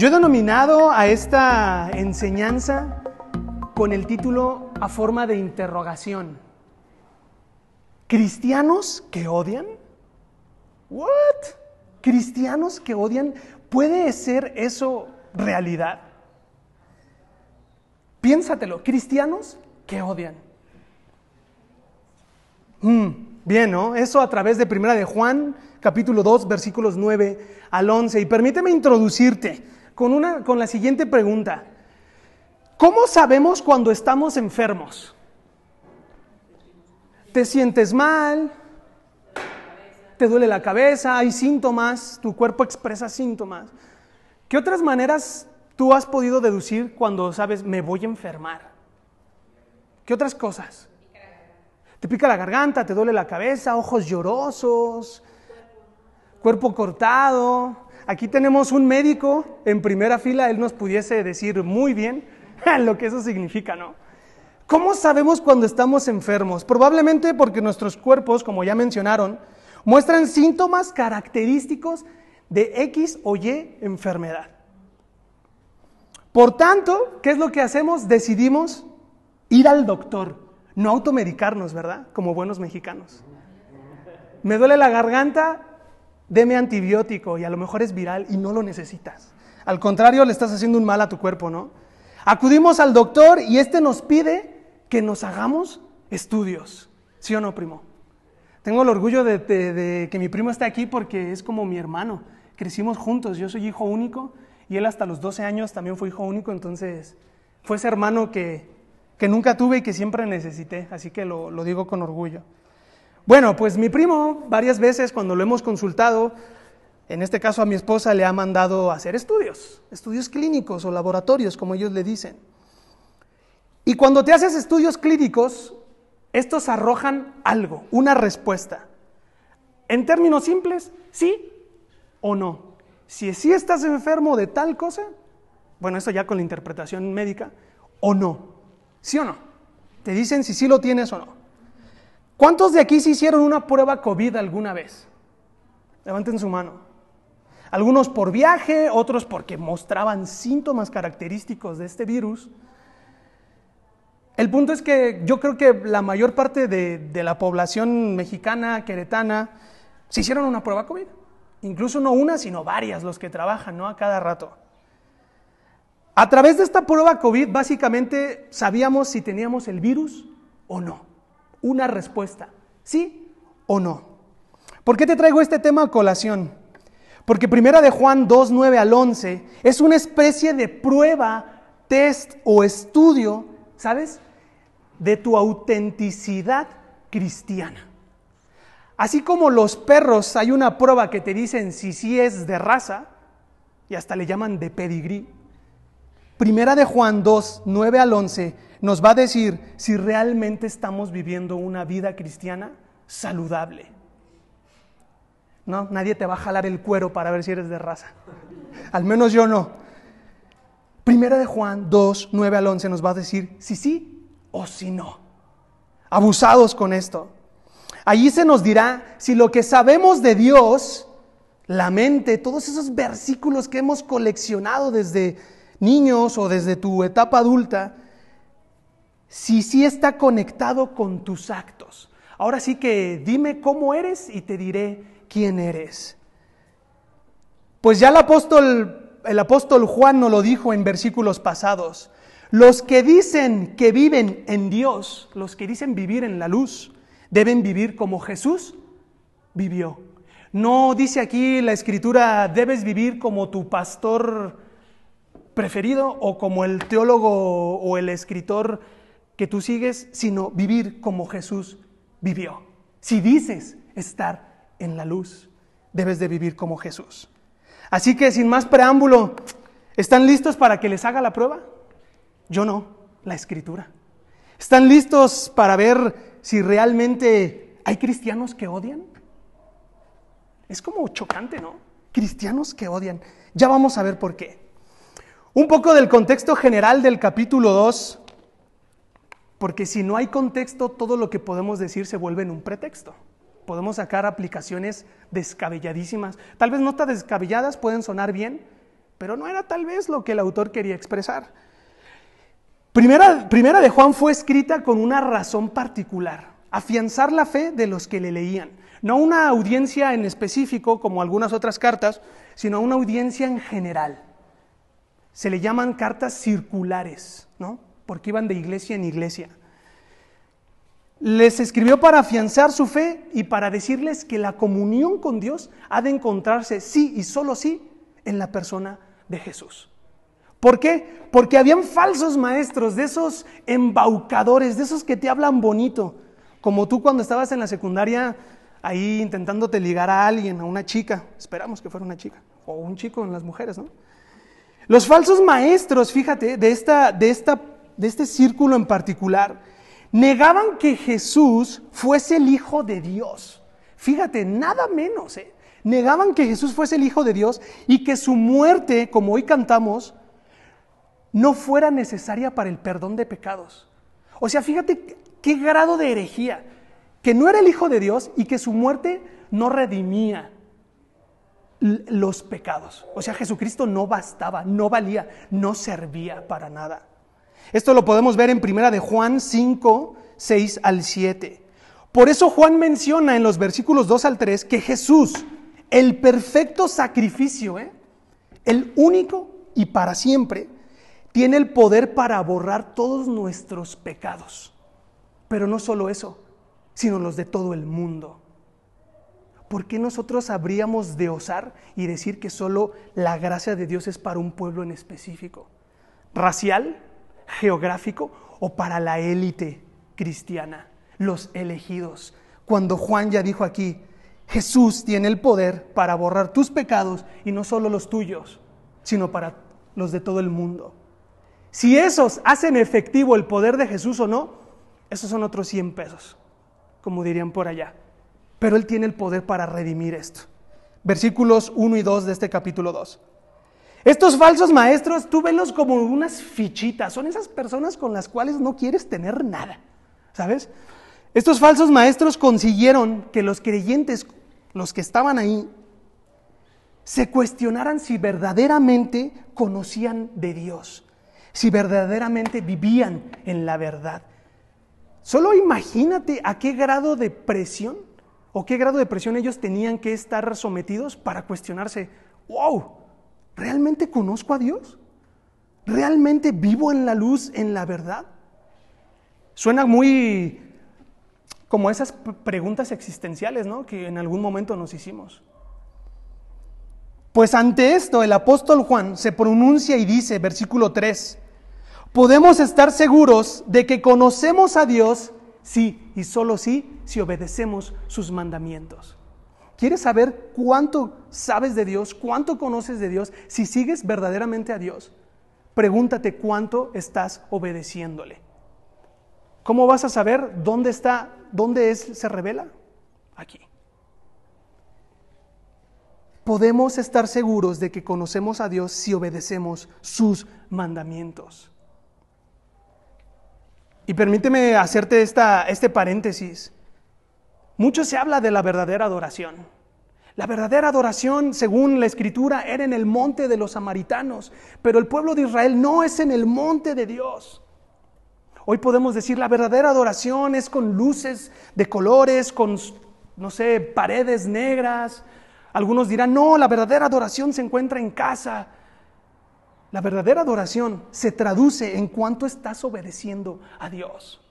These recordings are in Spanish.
Yo he denominado a esta enseñanza con el título a forma de interrogación. ¿Cristianos que odian? ¿What? ¿Cristianos que odian? ¿Puede ser eso realidad? Piénsatelo, cristianos que odian. Mm, bien, ¿no? Eso a través de Primera de Juan, capítulo 2, versículos 9 al 11. Y permíteme introducirte con, una, con la siguiente pregunta. ¿Cómo sabemos cuando estamos enfermos? ¿Te sientes mal? ¿Te duele la cabeza? ¿Hay síntomas? ¿Tu cuerpo expresa síntomas? ¿Qué otras maneras tú has podido deducir cuando sabes me voy a enfermar? ¿Qué otras cosas? Te pica la garganta, te duele la cabeza, ojos llorosos, cuerpo cortado. Aquí tenemos un médico en primera fila, él nos pudiese decir muy bien lo que eso significa, ¿no? ¿Cómo sabemos cuando estamos enfermos? Probablemente porque nuestros cuerpos, como ya mencionaron, muestran síntomas característicos de X o Y enfermedad. Por tanto, ¿qué es lo que hacemos? Decidimos ir al doctor, no automedicarnos, ¿verdad? Como buenos mexicanos. Me duele la garganta, deme antibiótico y a lo mejor es viral y no lo necesitas. Al contrario, le estás haciendo un mal a tu cuerpo, ¿no? Acudimos al doctor y este nos pide que nos hagamos estudios. ¿Sí o no, primo? Tengo el orgullo de, que mi primo esté aquí porque es como mi hermano. Crecimos juntos, yo soy hijo único y él hasta los 12 años también fue hijo único, entonces fue ese hermano que, que nunca tuve y que siempre necesité, así que lo, lo digo con orgullo. Bueno, pues mi primo varias veces cuando lo hemos consultado, en este caso a mi esposa le ha mandado hacer estudios, estudios clínicos o laboratorios, como ellos le dicen. Y cuando te haces estudios clínicos, estos arrojan algo, una respuesta. En términos simples, sí o no. Si sí estás enfermo de tal cosa, bueno, eso ya con la interpretación médica, o no. ¿Sí o no? Te dicen si sí lo tienes o no. ¿Cuántos de aquí se hicieron una prueba COVID alguna vez? Levanten su mano. Algunos por viaje, otros porque mostraban síntomas característicos de este virus. El punto es que yo creo que la mayor parte de, la población mexicana, queretana, se hicieron una prueba COVID. Incluso no una, sino varias los que trabajan, ¿no? A cada rato. A través de esta prueba COVID, básicamente sabíamos si teníamos el virus o no. Una respuesta, sí o no. ¿Por qué te traigo este tema a colación? Porque primera de Juan 2, 9 al 11 es una especie de prueba, test o estudio, ¿sabes? De tu autenticidad cristiana. Así como los perros, hay una prueba que te dicen si sí es de raza, y hasta le llaman de pedigrí. Primera de Juan 2, 9 al 11 nos va a decir si realmente estamos viviendo una vida cristiana saludable. No, nadie te va a jalar el cuero para ver si eres de raza. Al menos yo no. Primera de Juan 2, 9 al 11 nos va a decir si sí o si no. Abusados con esto. Allí se nos dirá si lo que sabemos de Dios, la mente, todos esos versículos que hemos coleccionado desde niños o desde tu etapa adulta, si sí está conectado con tus actos. Ahora sí que dime cómo eres y te diré quién eres. Pues ya el apóstol, el apóstol Juan nos lo dijo en versículos pasados. Los que dicen que viven en Dios, los que dicen vivir en la luz, deben vivir como Jesús vivió. No dice aquí la escritura, debes vivir como tu pastor preferido o como el teólogo o el escritor que tú sigues, sino vivir como Jesús vivió. Si dices estar en la luz, debes de vivir como Jesús. Así que sin más preámbulo, ¿están listos para que les haga la prueba? Yo no, la escritura. ¿Están listos para ver si realmente hay cristianos que odian? Es como chocante, ¿no? Cristianos que odian. Ya vamos a ver por qué. Un poco del contexto general del capítulo 2, porque si no hay contexto, todo lo que podemos decir se vuelve en un pretexto podemos sacar aplicaciones descabelladísimas. Tal vez no tan descabelladas, pueden sonar bien, pero no era tal vez lo que el autor quería expresar. Primera, primera de Juan fue escrita con una razón particular, afianzar la fe de los que le leían. No una audiencia en específico como algunas otras cartas, sino una audiencia en general. Se le llaman cartas circulares, ¿no? Porque iban de iglesia en iglesia. Les escribió para afianzar su fe y para decirles que la comunión con Dios ha de encontrarse sí y solo sí en la persona de Jesús. ¿Por qué? Porque habían falsos maestros, de esos embaucadores, de esos que te hablan bonito, como tú cuando estabas en la secundaria ahí intentándote ligar a alguien, a una chica, esperamos que fuera una chica, o un chico en las mujeres, ¿no? Los falsos maestros, fíjate, de, esta, de, esta, de este círculo en particular, negaban que Jesús fuese el Hijo de Dios. Fíjate, nada menos, ¿eh? Negaban que Jesús fuese el Hijo de Dios y que su muerte, como hoy cantamos, no fuera necesaria para el perdón de pecados. O sea, fíjate qué grado de herejía, que no era el Hijo de Dios y que su muerte no redimía los pecados. O sea, Jesucristo no bastaba, no valía, no servía para nada. Esto lo podemos ver en primera de Juan 5, 6 al 7. Por eso Juan menciona en los versículos 2 al 3 que Jesús, el perfecto sacrificio, ¿eh? el único y para siempre, tiene el poder para borrar todos nuestros pecados. Pero no solo eso, sino los de todo el mundo. ¿Por qué nosotros habríamos de osar y decir que solo la gracia de Dios es para un pueblo en específico? ¿Racial? ¿Geográfico? ¿O para la élite cristiana? Los elegidos. Cuando Juan ya dijo aquí, Jesús tiene el poder para borrar tus pecados y no solo los tuyos, sino para los de todo el mundo. Si esos hacen efectivo el poder de Jesús o no, esos son otros 100 pesos, como dirían por allá. Pero Él tiene el poder para redimir esto. Versículos 1 y 2 de este capítulo 2. Estos falsos maestros, tú velos como unas fichitas, son esas personas con las cuales no quieres tener nada, ¿sabes? Estos falsos maestros consiguieron que los creyentes, los que estaban ahí, se cuestionaran si verdaderamente conocían de Dios, si verdaderamente vivían en la verdad. Solo imagínate a qué grado de presión o qué grado de presión ellos tenían que estar sometidos para cuestionarse, wow, ¿realmente conozco a Dios? ¿Realmente vivo en la luz, en la verdad? Suena muy como esas preguntas existenciales, ¿no? Que en algún momento nos hicimos. Pues ante esto el apóstol Juan se pronuncia y dice, versículo 3, podemos estar seguros de que conocemos a Dios sí y solo sí si obedecemos sus mandamientos. ¿Quieres saber cuánto sabes de Dios, cuánto conoces de Dios? Si sigues verdaderamente a Dios, pregúntate cuánto estás obedeciéndole. ¿Cómo vas a saber dónde está, dónde es, se revela? Aquí podemos estar seguros de que conocemos a Dios si obedecemos sus mandamientos. Y permíteme hacerte esta, este paréntesis. Mucho se habla de la verdadera adoración. La verdadera adoración, según la escritura, era en el monte de los samaritanos, pero el pueblo de Israel no es en el monte de Dios. Hoy podemos decir la verdadera adoración es con luces de colores, con, no sé, paredes negras, algunos dirán, no, la verdadera adoración se encuentra en casa. La verdadera adoración se traduce en cuánto estás obedeciendo a Dios.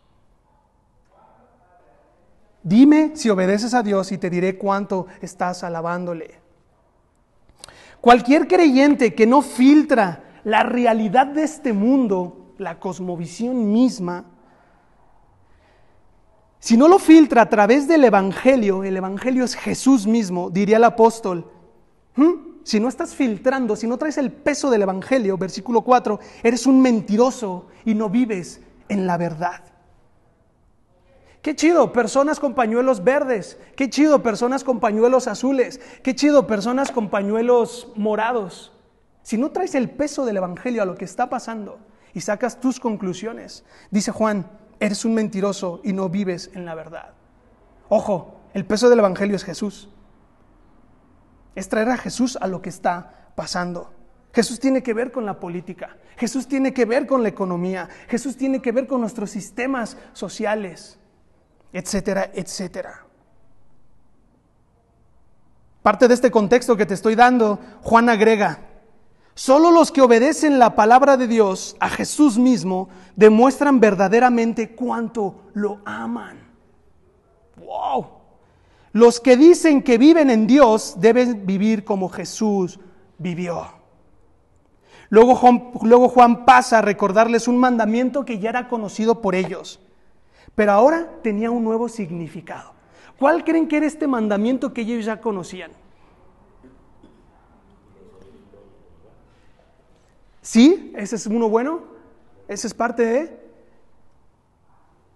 Dime si obedeces a Dios y te diré cuánto estás alabándole. Cualquier creyente que no filtra la realidad de este mundo, la cosmovisión misma, si no lo filtra a través del Evangelio, el Evangelio es Jesús mismo, diría el apóstol. Si no estás filtrando, si no traes el peso del Evangelio, versículo 4, eres un mentiroso y no vives en la verdad. Qué chido, personas con pañuelos verdes. Qué chido, personas con pañuelos azules. Qué chido, personas con pañuelos morados. Si no traes el peso del Evangelio a lo que está pasando y sacas tus conclusiones, dice Juan, eres un mentiroso y no vives en la verdad. Ojo, el peso del Evangelio es Jesús. Es traer a Jesús a lo que está pasando. Jesús tiene que ver con la política, Jesús tiene que ver con la economía, Jesús tiene que ver con nuestros sistemas sociales, etcétera, etcétera. Parte de este contexto que te estoy dando, Juan agrega, solo los que obedecen la palabra de Dios a Jesús mismo demuestran verdaderamente cuánto lo aman. ¡Wow! Los que dicen que viven en Dios deben vivir como Jesús vivió. Luego Juan, luego Juan, pasa a recordarles un mandamiento que ya era conocido por ellos, pero ahora tenía un nuevo significado. ¿Cuál creen que era este mandamiento que ellos ya conocían? ¿Sí? ¿Ese es uno bueno? ¿Ese es parte de?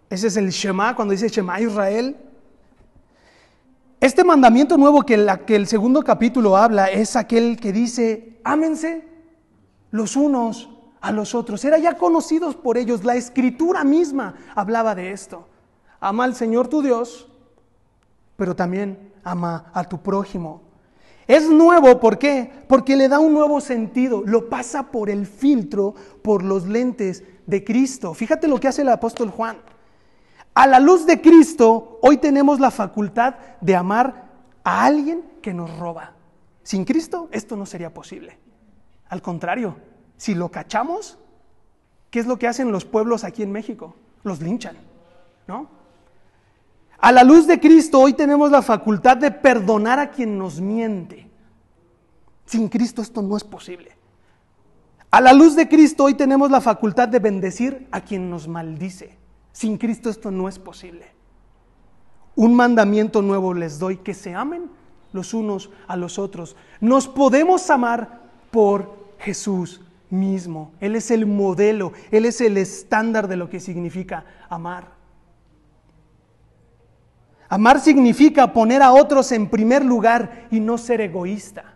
¿Ese es el Shema cuando dice Shema Israel? Este mandamiento nuevo que, el segundo capítulo habla es aquel que dice, ámense los unos a los otros. Era ya conocidos por ellos. La escritura misma hablaba de esto. Ama al Señor tu Dios pero también ama a tu prójimo. Es nuevo, ¿por qué? Porque le da un nuevo sentido, lo pasa por el filtro, por los lentes de Cristo. Fíjate lo que hace el apóstol Juan. A la luz de Cristo, hoy tenemos la facultad de amar a alguien que nos roba. Sin Cristo, esto no sería posible. Al contrario, si lo cachamos, ¿qué es lo que hacen los pueblos aquí en México? Los linchan, ¿no? A la luz de Cristo hoy tenemos la facultad de perdonar a quien nos miente. Sin Cristo esto no es posible. A la luz de Cristo hoy tenemos la facultad de bendecir a quien nos maldice. Sin Cristo esto no es posible. Un mandamiento nuevo les doy, que se amen los unos a los otros. Nos podemos amar por Jesús mismo. Él es el modelo, Él es el estándar de lo que significa amar. Amar significa poner a otros en primer lugar y no ser egoísta.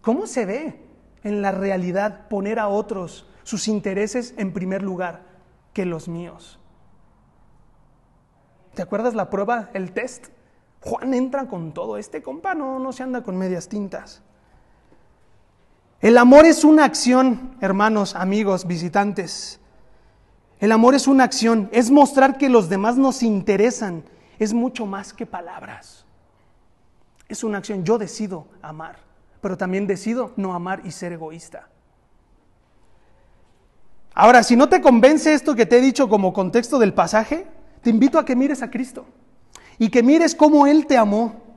¿Cómo se ve en la realidad poner a otros sus intereses en primer lugar que los míos? ¿Te acuerdas la prueba, el test? Juan entra con todo. Este compa no, no se anda con medias tintas. El amor es una acción, hermanos, amigos, visitantes. El amor es una acción, es mostrar que los demás nos interesan es mucho más que palabras. Es una acción. Yo decido amar, pero también decido no amar y ser egoísta. Ahora, si no te convence esto que te he dicho como contexto del pasaje, te invito a que mires a Cristo y que mires cómo Él te amó,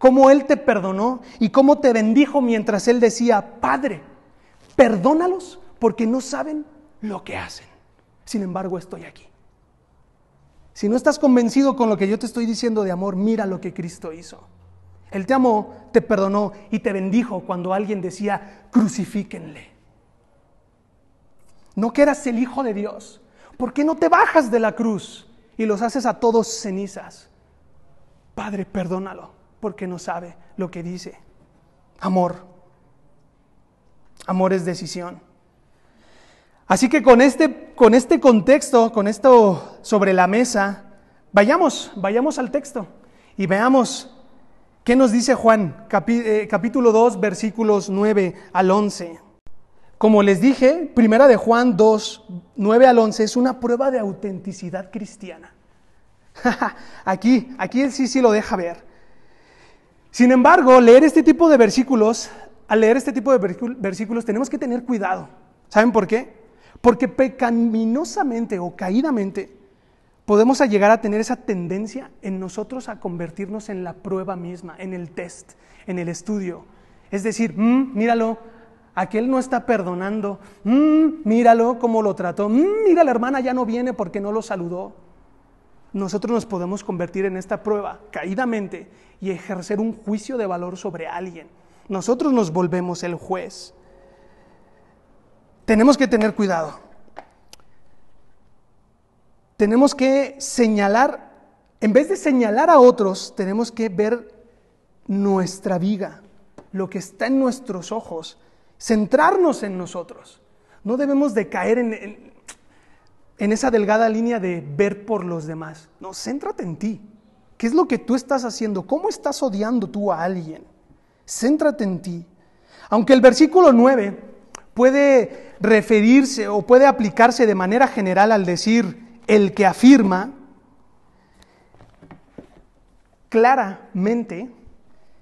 cómo Él te perdonó y cómo te bendijo mientras Él decía, Padre, perdónalos porque no saben lo que hacen. Sin embargo, estoy aquí. Si no estás convencido con lo que yo te estoy diciendo de amor, mira lo que Cristo hizo. Él te amó, te perdonó y te bendijo cuando alguien decía, crucifíquenle. No que eras el Hijo de Dios. ¿Por qué no te bajas de la cruz y los haces a todos cenizas? Padre, perdónalo, porque no sabe lo que dice. Amor. Amor es decisión. Así que con este, con este contexto, con esto sobre la mesa, vayamos, vayamos al texto y veamos qué nos dice Juan, eh, capítulo 2, versículos 9 al 11. Como les dije, primera de Juan 2, 9 al 11 es una prueba de autenticidad cristiana. aquí, aquí sí sí lo deja ver. Sin embargo, leer este tipo de versículos, al leer este tipo de versículos tenemos que tener cuidado. ¿Saben por qué? Porque pecaminosamente o caídamente podemos llegar a tener esa tendencia en nosotros a convertirnos en la prueba misma, en el test, en el estudio. Es decir, mm, míralo, aquel no está perdonando, mm, míralo cómo lo trató, mm, mira la hermana ya no viene porque no lo saludó. Nosotros nos podemos convertir en esta prueba caídamente y ejercer un juicio de valor sobre alguien. Nosotros nos volvemos el juez tenemos que tener cuidado. Tenemos que señalar, en vez de señalar a otros, tenemos que ver nuestra viga, lo que está en nuestros ojos, centrarnos en nosotros. No debemos de caer en, en, esa delgada línea de ver por los demás. No, céntrate en ti. ¿Qué es lo que tú estás haciendo? ¿Cómo estás odiando tú a alguien? Céntrate en ti. Aunque el versículo 9 puede referirse o puede aplicarse de manera general al decir el que afirma, claramente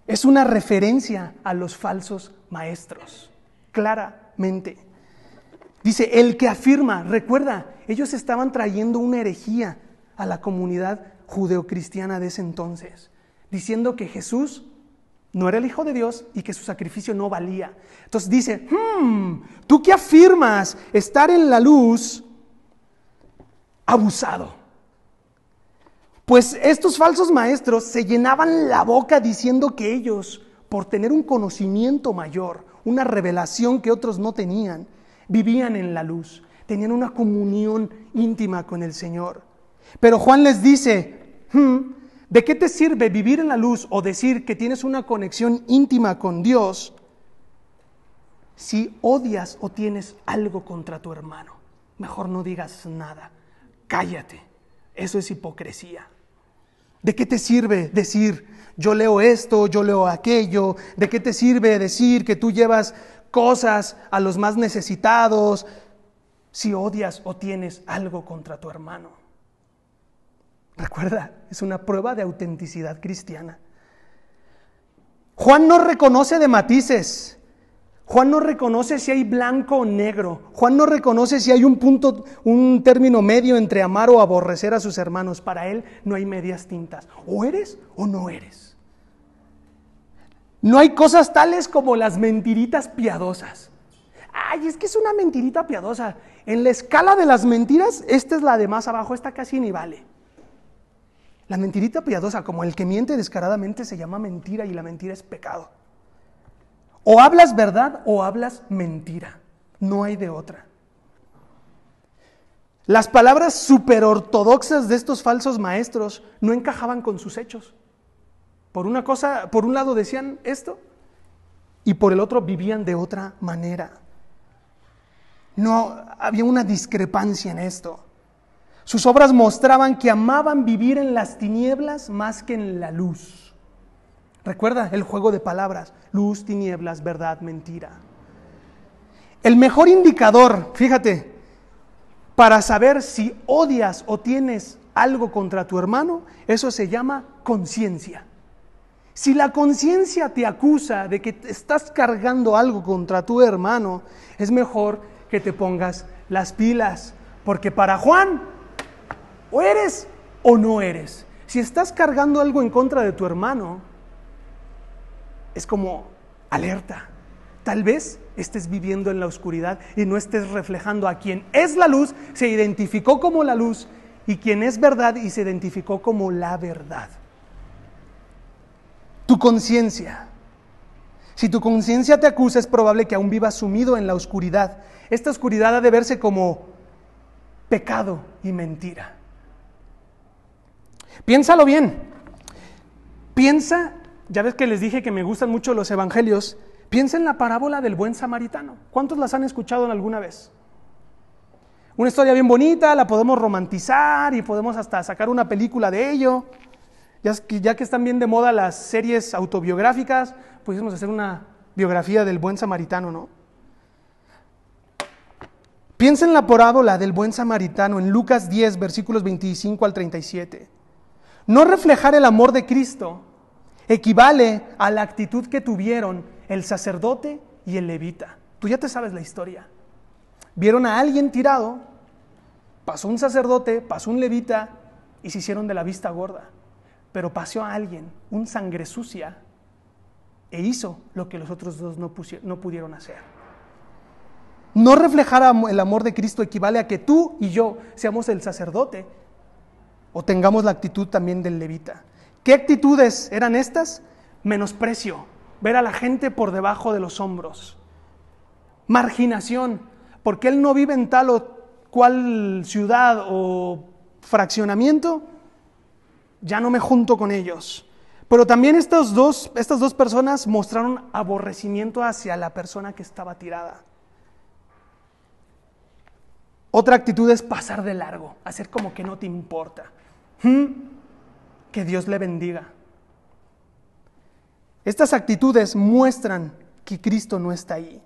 es una referencia a los falsos maestros. Claramente. Dice, el que afirma, recuerda, ellos estaban trayendo una herejía a la comunidad judeocristiana de ese entonces, diciendo que Jesús no era el Hijo de Dios y que su sacrificio no valía. Entonces dice, hmm, tú que afirmas estar en la luz, abusado. Pues estos falsos maestros se llenaban la boca diciendo que ellos, por tener un conocimiento mayor, una revelación que otros no tenían, vivían en la luz, tenían una comunión íntima con el Señor. Pero Juan les dice, hmm, ¿de qué te sirve vivir en la luz o decir que tienes una conexión íntima con Dios si odias o tienes algo contra tu hermano? Mejor no digas nada, cállate. Eso es hipocresía. ¿De qué te sirve decir, yo leo esto, yo leo aquello? ¿De qué te sirve decir que tú llevas cosas a los más necesitados si odias o tienes algo contra tu hermano? Recuerda, es una prueba de autenticidad cristiana. Juan no reconoce de matices. Juan no reconoce si hay blanco o negro. Juan no reconoce si hay un punto, un término medio entre amar o aborrecer a sus hermanos. Para él no hay medias tintas. O eres o no eres. No hay cosas tales como las mentiritas piadosas. Ay, es que es una mentirita piadosa. En la escala de las mentiras, esta es la de más abajo, esta casi ni vale. La mentirita piadosa, como el que miente descaradamente, se llama mentira y la mentira es pecado. O hablas verdad o hablas mentira. No hay de otra. Las palabras superortodoxas de estos falsos maestros no encajaban con sus hechos. Por una cosa, por un lado decían esto y por el otro vivían de otra manera. No había una discrepancia en esto. Sus obras mostraban que amaban vivir en las tinieblas más que en la luz. Recuerda el juego de palabras, luz, tinieblas, verdad, mentira. El mejor indicador, fíjate, para saber si odias o tienes algo contra tu hermano, eso se llama conciencia. Si la conciencia te acusa de que estás cargando algo contra tu hermano, es mejor que te pongas las pilas, porque para Juan, o eres o no eres. Si estás cargando algo en contra de tu hermano, es como alerta. Tal vez estés viviendo en la oscuridad y no estés reflejando a quien es la luz, se identificó como la luz, y quien es verdad y se identificó como la verdad. Tu conciencia. Si tu conciencia te acusa, es probable que aún vivas sumido en la oscuridad. Esta oscuridad ha de verse como pecado y mentira. Piénsalo bien. Piensa ya ves que les dije que me gustan mucho los evangelios. Piensa en la parábola del buen samaritano. ¿Cuántos las han escuchado alguna vez? Una historia bien bonita, la podemos romantizar y podemos hasta sacar una película de ello. Ya que, están bien de moda las series autobiográficas, pudiésemos hacer una biografía del buen samaritano, ¿no? Piensa en la parábola del buen samaritano en Lucas 10, versículos 25 al 37. No reflejar el amor de Cristo equivale a la actitud que tuvieron el sacerdote y el levita. Tú ya te sabes la historia. Vieron a alguien tirado, pasó un sacerdote, pasó un levita y se hicieron de la vista gorda. Pero pasó a alguien, un sangre sucia, e hizo lo que los otros dos no, no pudieron hacer. No reflejar el amor de Cristo equivale a que tú y yo seamos el sacerdote o tengamos la actitud también del levita. ¿Qué actitudes eran estas? Menosprecio, ver a la gente por debajo de los hombros. Marginación, porque él no vive en tal o cual ciudad o fraccionamiento, ya no me junto con ellos. Pero también estas dos, estas dos personas mostraron aborrecimiento hacia la persona que estaba tirada. Otra actitud es pasar de largo, hacer como que no te importa. ¿Mm? Que Dios le bendiga. Estas actitudes muestran que Cristo no está ahí.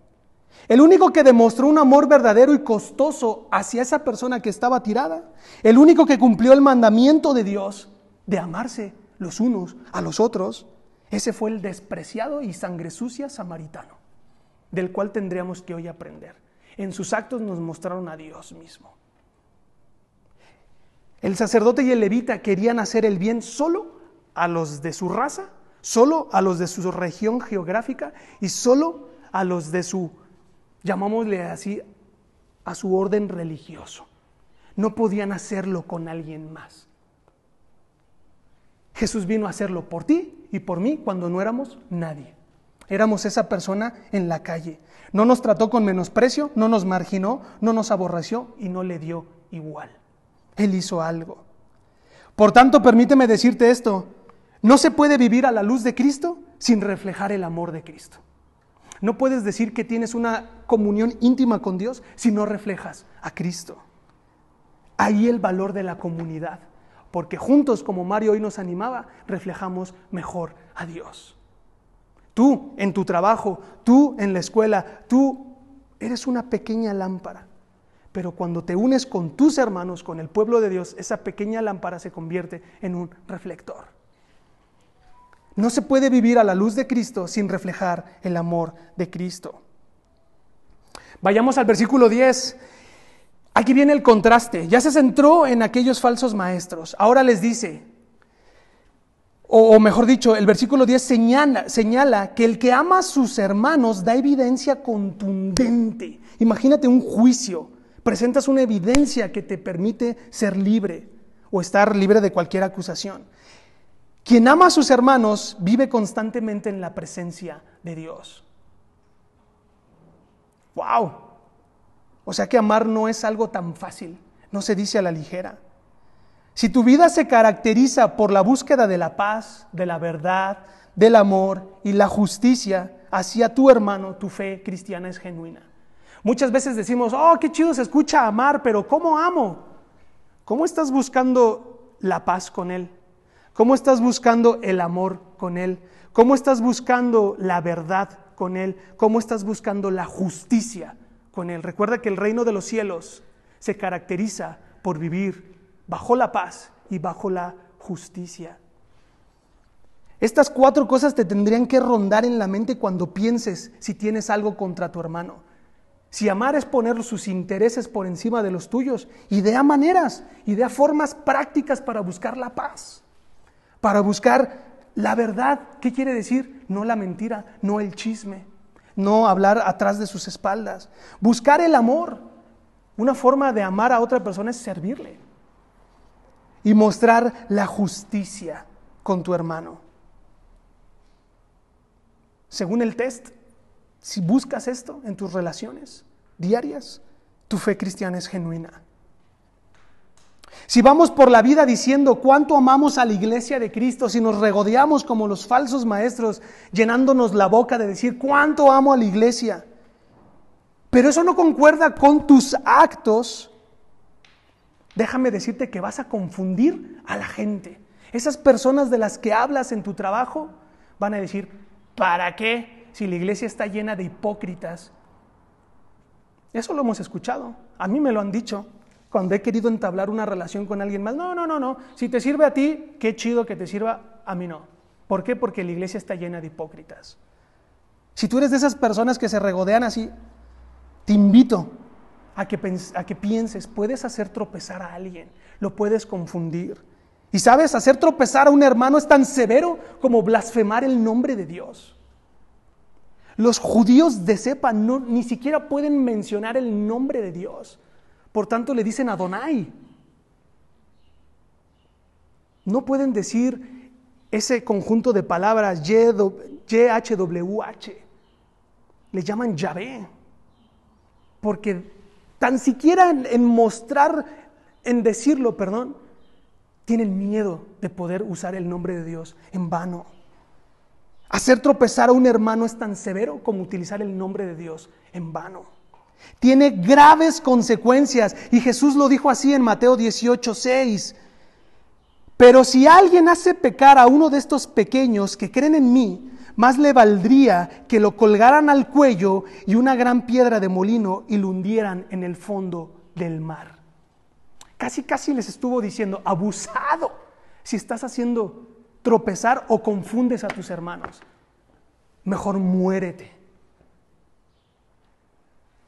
El único que demostró un amor verdadero y costoso hacia esa persona que estaba tirada. El único que cumplió el mandamiento de Dios de amarse los unos a los otros. Ese fue el despreciado y sangre sucia samaritano, del cual tendríamos que hoy aprender. En sus actos nos mostraron a Dios mismo. El sacerdote y el levita querían hacer el bien solo a los de su raza, solo a los de su región geográfica y solo a los de su, llamámosle así, a su orden religioso. No podían hacerlo con alguien más. Jesús vino a hacerlo por ti y por mí cuando no éramos nadie. Éramos esa persona en la calle. No nos trató con menosprecio, no nos marginó, no nos aborreció y no le dio igual. Él hizo algo. Por tanto, permíteme decirte esto. No se puede vivir a la luz de Cristo sin reflejar el amor de Cristo. No puedes decir que tienes una comunión íntima con Dios si no reflejas a Cristo. Ahí el valor de la comunidad porque juntos, como Mario hoy nos animaba, reflejamos mejor a Dios. Tú en tu trabajo, tú en la escuela, tú eres una pequeña lámpara. Pero cuando te unes con tus hermanos, con el pueblo de Dios, esa pequeña lámpara se convierte en un reflector. No se puede vivir a la luz de Cristo sin reflejar el amor de Cristo. Vayamos al versículo 10. Aquí viene el contraste. Ya se centró en aquellos falsos maestros. Ahora les dice, o, mejor dicho, el versículo 10 señala, que el que ama a sus hermanos da evidencia contundente. Imagínate un juicio. Presentas una evidencia que te permite ser libre o estar libre de cualquier acusación. Quien ama a sus hermanos vive constantemente en la presencia de Dios. ¡Wow! O sea que amar no es algo tan fácil, no se dice a la ligera. Si tu vida se caracteriza por la búsqueda de la paz, de la verdad, del amor y la justicia hacia tu hermano, tu fe cristiana es genuina. Muchas veces decimos, oh, qué chido se escucha amar, pero ¿cómo amo? ¿Cómo estás buscando la paz con Él? ¿Cómo estás buscando el amor con Él? ¿Cómo estás buscando la verdad con Él? ¿Cómo estás buscando la justicia con Él. Recuerda que el reino de los cielos se caracteriza por vivir bajo la paz y bajo la justicia. Estas cuatro cosas te tendrían que rondar en la mente cuando pienses si tienes algo contra tu hermano. Si amar es poner sus intereses por encima de los tuyos, idea maneras, idea formas prácticas para buscar la paz, para buscar la verdad. ¿Qué quiere decir? No la mentira, no el chisme, no hablar atrás de sus espaldas. Buscar el amor. Una forma de amar a otra persona es servirle. Y mostrar la justicia con tu hermano. Según el test, si buscas esto en tus relaciones diarias, tu fe cristiana es genuina. Si vamos por la vida diciendo cuánto amamos a la iglesia de Cristo, si nos regodeamos como los falsos maestros, llenándonos la boca de decir cuánto amo a la iglesia, pero eso no concuerda con tus actos, déjame decirte que vas a confundir a la gente. Esas personas de las que hablas en tu trabajo van a decir, ¿para qué si la iglesia está llena de hipócritas? Eso lo hemos escuchado, a mí me lo han dicho cuando he querido entablar una relación con alguien más. No, no, no, no. Si te sirve a ti, qué chido que te sirva, a mí no. ¿Por qué? Porque la iglesia está llena de hipócritas. Si tú eres de esas personas que se regodean así, te invito a que, a que pienses, puedes hacer tropezar a alguien, lo puedes confundir. Y sabes, hacer tropezar a un hermano es tan severo como blasfemar el nombre de Dios. Los judíos de cepa no, ni siquiera pueden mencionar el nombre de Dios. Por tanto, le dicen Adonai. No pueden decir ese conjunto de palabras YHWH. Le llaman Yahvé. Porque tan siquiera en, mostrar, en decirlo, perdón, tienen miedo de poder usar el nombre de Dios en vano. Hacer tropezar a un hermano es tan severo como utilizar el nombre de Dios en vano. Tiene graves consecuencias. Y Jesús lo dijo así en Mateo 18, 6. Pero si alguien hace pecar a uno de estos pequeños que creen en mí, más le valdría que lo colgaran al cuello y una gran piedra de molino y lo hundieran en el fondo del mar. Casi, casi les estuvo diciendo, abusado, si estás haciendo tropezar o confundes a tus hermanos. Mejor muérete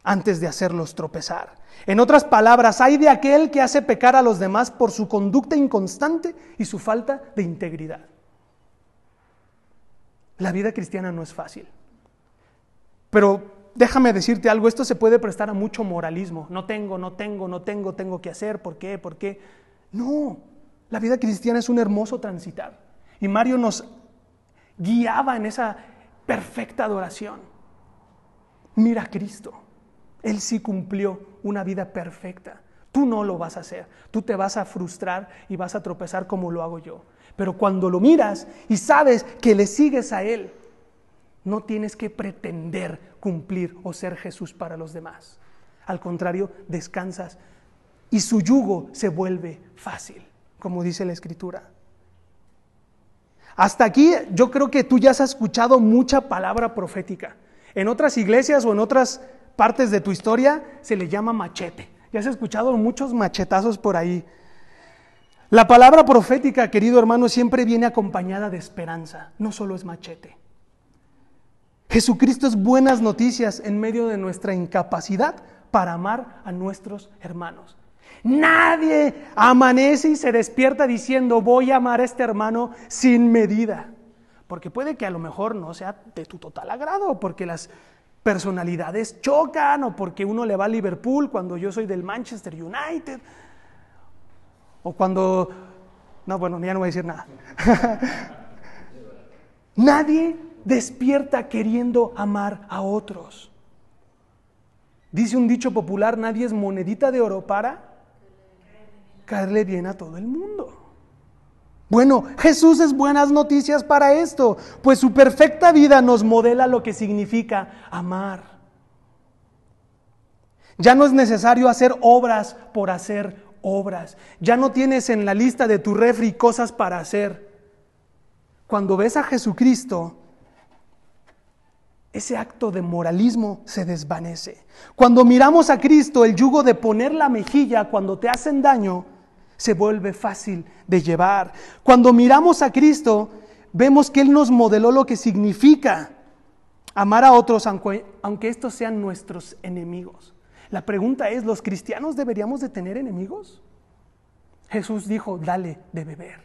antes de hacerlos tropezar. En otras palabras, hay de aquel que hace pecar a los demás por su conducta inconstante y su falta de integridad. La vida cristiana no es fácil. Pero déjame decirte algo, esto se puede prestar a mucho moralismo. No tengo, no tengo, no tengo, tengo que hacer, ¿por qué? ¿Por qué? No, la vida cristiana es un hermoso transitar. Y Mario nos guiaba en esa perfecta adoración. Mira a Cristo. Él sí cumplió una vida perfecta. Tú no lo vas a hacer. Tú te vas a frustrar y vas a tropezar como lo hago yo. Pero cuando lo miras y sabes que le sigues a Él, no tienes que pretender cumplir o ser Jesús para los demás. Al contrario, descansas y su yugo se vuelve fácil, como dice la Escritura. Hasta aquí yo creo que tú ya has escuchado mucha palabra profética. En otras iglesias o en otras partes de tu historia se le llama machete. Ya has escuchado muchos machetazos por ahí. La palabra profética, querido hermano, siempre viene acompañada de esperanza, no solo es machete. Jesucristo es buenas noticias en medio de nuestra incapacidad para amar a nuestros hermanos. Nadie amanece y se despierta diciendo voy a amar a este hermano sin medida. Porque puede que a lo mejor no sea de tu total agrado, porque las personalidades chocan o porque uno le va a Liverpool cuando yo soy del Manchester United. O cuando... No, bueno, ya no voy a decir nada. Nadie despierta queriendo amar a otros. Dice un dicho popular, nadie es monedita de oro para caerle bien a todo el mundo. Bueno, Jesús es buenas noticias para esto, pues su perfecta vida nos modela lo que significa amar. Ya no es necesario hacer obras por hacer obras. Ya no tienes en la lista de tu refri cosas para hacer. Cuando ves a Jesucristo, ese acto de moralismo se desvanece. Cuando miramos a Cristo, el yugo de poner la mejilla cuando te hacen daño se vuelve fácil de llevar. Cuando miramos a Cristo, vemos que Él nos modeló lo que significa amar a otros aunque, estos sean nuestros enemigos. La pregunta es, ¿los cristianos deberíamos de tener enemigos? Jesús dijo, dale de beber.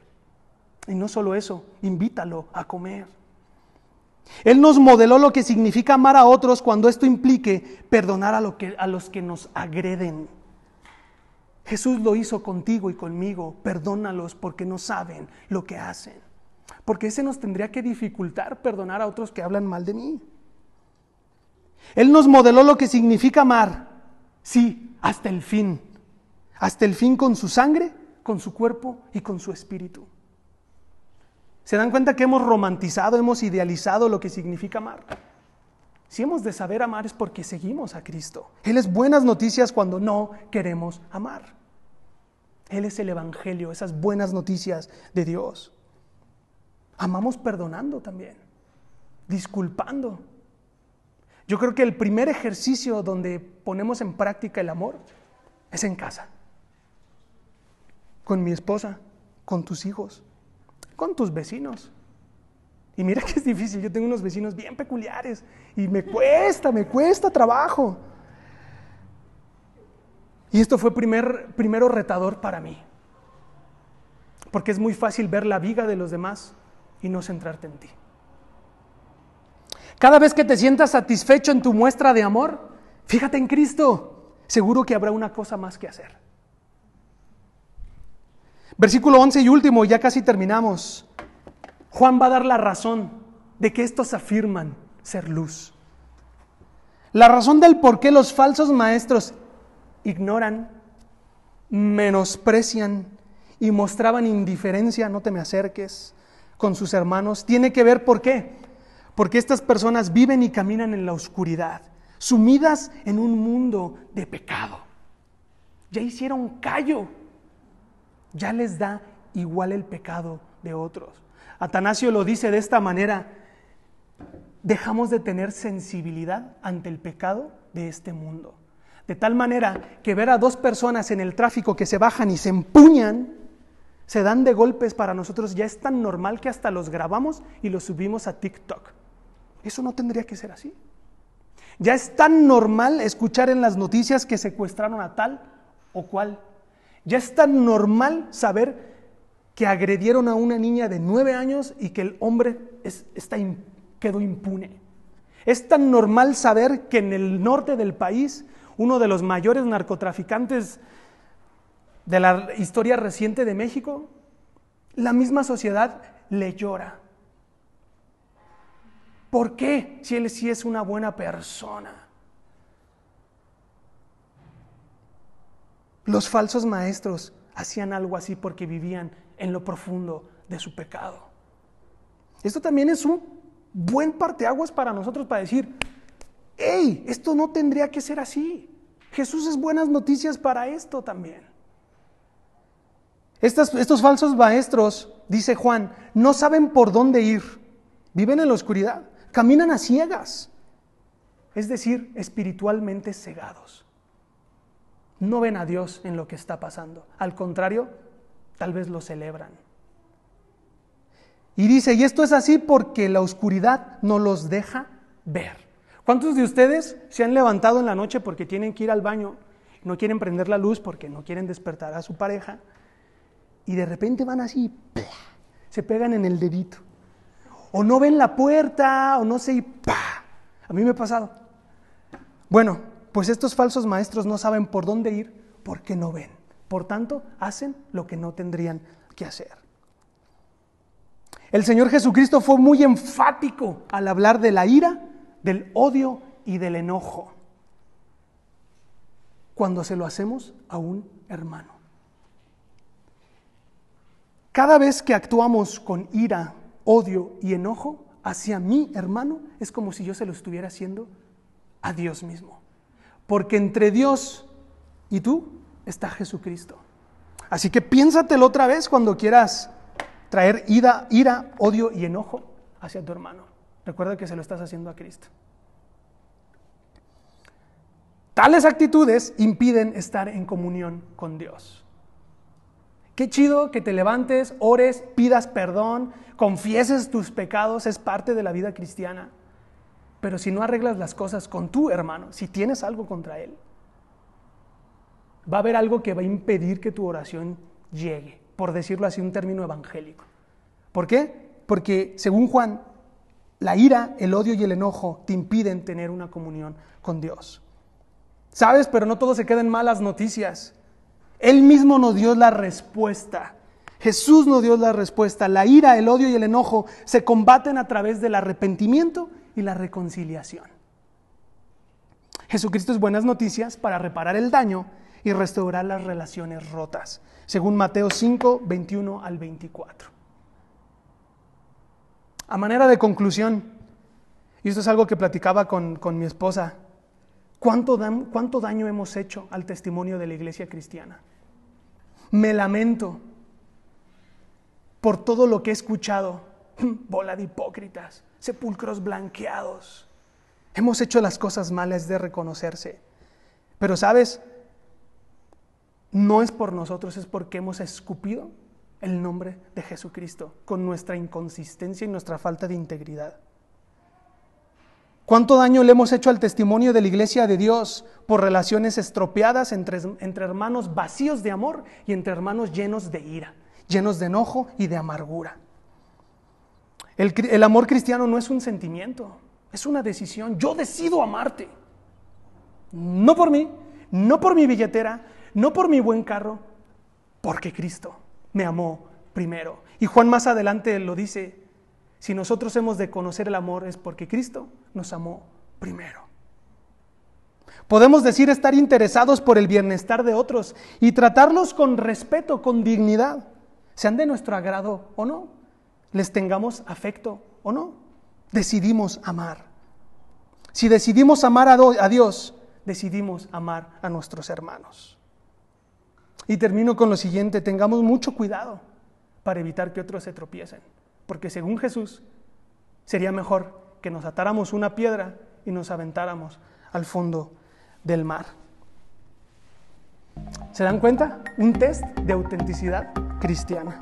Y no solo eso, invítalo a comer. Él nos modeló lo que significa amar a otros cuando esto implique perdonar a, que, a los que nos agreden. Jesús lo hizo contigo y conmigo. Perdónalos porque no saben lo que hacen. Porque ese nos tendría que dificultar perdonar a otros que hablan mal de mí. Él nos modeló lo que significa amar. Sí, hasta el fin. Hasta el fin con su sangre, con su cuerpo y con su espíritu. ¿Se dan cuenta que hemos romantizado, hemos idealizado lo que significa amar? Si hemos de saber amar es porque seguimos a Cristo. Él es buenas noticias cuando no queremos amar. Él es el Evangelio, esas buenas noticias de Dios. Amamos perdonando también, disculpando. Yo creo que el primer ejercicio donde ponemos en práctica el amor es en casa, con mi esposa, con tus hijos, con tus vecinos. Y mira que es difícil, yo tengo unos vecinos bien peculiares y me cuesta, me cuesta trabajo. Y esto fue primer, primero retador para mí, porque es muy fácil ver la viga de los demás y no centrarte en ti. Cada vez que te sientas satisfecho en tu muestra de amor, fíjate en Cristo, seguro que habrá una cosa más que hacer. Versículo 11 y último, ya casi terminamos. Juan va a dar la razón de que estos afirman ser luz. La razón del por qué los falsos maestros ignoran, menosprecian y mostraban indiferencia, no te me acerques, con sus hermanos, tiene que ver por qué. Porque estas personas viven y caminan en la oscuridad, sumidas en un mundo de pecado. Ya hicieron callo, ya les da igual el pecado de otros. Atanasio lo dice de esta manera, dejamos de tener sensibilidad ante el pecado de este mundo. De tal manera que ver a dos personas en el tráfico que se bajan y se empuñan, se dan de golpes para nosotros ya es tan normal que hasta los grabamos y los subimos a TikTok. Eso no tendría que ser así. Ya es tan normal escuchar en las noticias que secuestraron a tal o cual. Ya es tan normal saber que agredieron a una niña de nueve años y que el hombre está, quedó impune. Es tan normal saber que en el norte del país uno de los mayores narcotraficantes de la historia reciente de México, la misma sociedad le llora. ¿Por qué? Si él sí es una buena persona. Los falsos maestros hacían algo así porque vivían en lo profundo de su pecado. Esto también es un buen parteaguas para nosotros para decir, hey, esto no tendría que ser así. Jesús es buenas noticias para esto también. estos falsos maestros, dice Juan, no saben por dónde ir, viven en la oscuridad, caminan a ciegas, es decir, espiritualmente cegados. No ven a Dios en lo que está pasando, al contrario, tal vez lo celebran. Y dice, y esto es así porque la oscuridad no los deja ver. ¿Cuántos de ustedes se han levantado en la noche porque tienen que ir al baño, no quieren prender la luz porque no quieren despertar a su pareja, y de repente van así, se pegan en el dedito? O no ven la puerta, o no sé, y A mí me ha pasado. Bueno, pues estos falsos maestros no saben por dónde ir porque no ven. Por tanto, hacen lo que no tendrían que hacer. El Señor Jesucristo fue muy enfático al hablar de la ira, del odio y del enojo cuando se lo hacemos a un hermano. Cada vez que actuamos con ira, odio y enojo hacia mi hermano, es como si yo se lo estuviera haciendo a Dios mismo. Porque entre Dios y tú está Jesucristo. Así que piénsatelo otra vez cuando quieras traer ira, ira, odio y enojo hacia tu hermano. Recuerda que se lo estás haciendo a Cristo. Tales actitudes impiden estar en comunión con Dios. Qué chido que te levantes, ores, pidas perdón, confieses tus pecados, es parte de la vida cristiana. Pero si no arreglas las cosas con tu hermano, si tienes algo contra él, va a haber algo que va a impedir que tu oración llegue por decirlo así, un término evangélico. ¿Por qué? Porque según Juan, la ira, el odio y el enojo te impiden tener una comunión con Dios. ¿Sabes? Pero no todo se queda en malas noticias. Él mismo nos dio la respuesta. Jesús nos dio la respuesta. La ira, el odio y el enojo se combaten a través del arrepentimiento y la reconciliación. Jesucristo es buenas noticias para reparar el daño y restaurar las relaciones rotas según Mateo 5, 21 al 24. A manera de conclusión, y esto es algo que platicaba con, mi esposa, ¿cuánto, ¿cuánto daño hemos hecho al testimonio de la iglesia cristiana? Me lamento por todo lo que he escuchado, bola de hipócritas, sepulcros blanqueados. Hemos hecho las cosas malas de reconocerse. Pero sabes, no es por nosotros, es porque hemos escupido el nombre de Jesucristo con nuestra inconsistencia y nuestra falta de integridad. ¿Cuánto daño le hemos hecho al testimonio de la iglesia de Dios por relaciones estropeadas entre, entre, hermanos vacíos de amor y entre hermanos llenos de ira, llenos de enojo y de amargura? El, el amor cristiano no es un sentimiento, es una decisión. Yo decido amarte. No por mí, no por mi billetera, no por mi buen carro, porque Cristo me amó primero. Y Juan más adelante lo dice, si nosotros hemos de conocer el amor es porque Cristo nos amó primero. Podemos decir estar interesados por el bienestar de otros y tratarlos con respeto, con dignidad, sean de nuestro agrado o no, les tengamos afecto o no, decidimos amar. Si decidimos amar a Dios, decidimos amar a nuestros hermanos. Y termino con lo siguiente, tengamos mucho cuidado para evitar que otros se tropiecen, porque según Jesús sería mejor que nos atáramos una piedra y nos aventáramos al fondo del mar. ¿Se dan cuenta? Un test de autenticidad cristiana.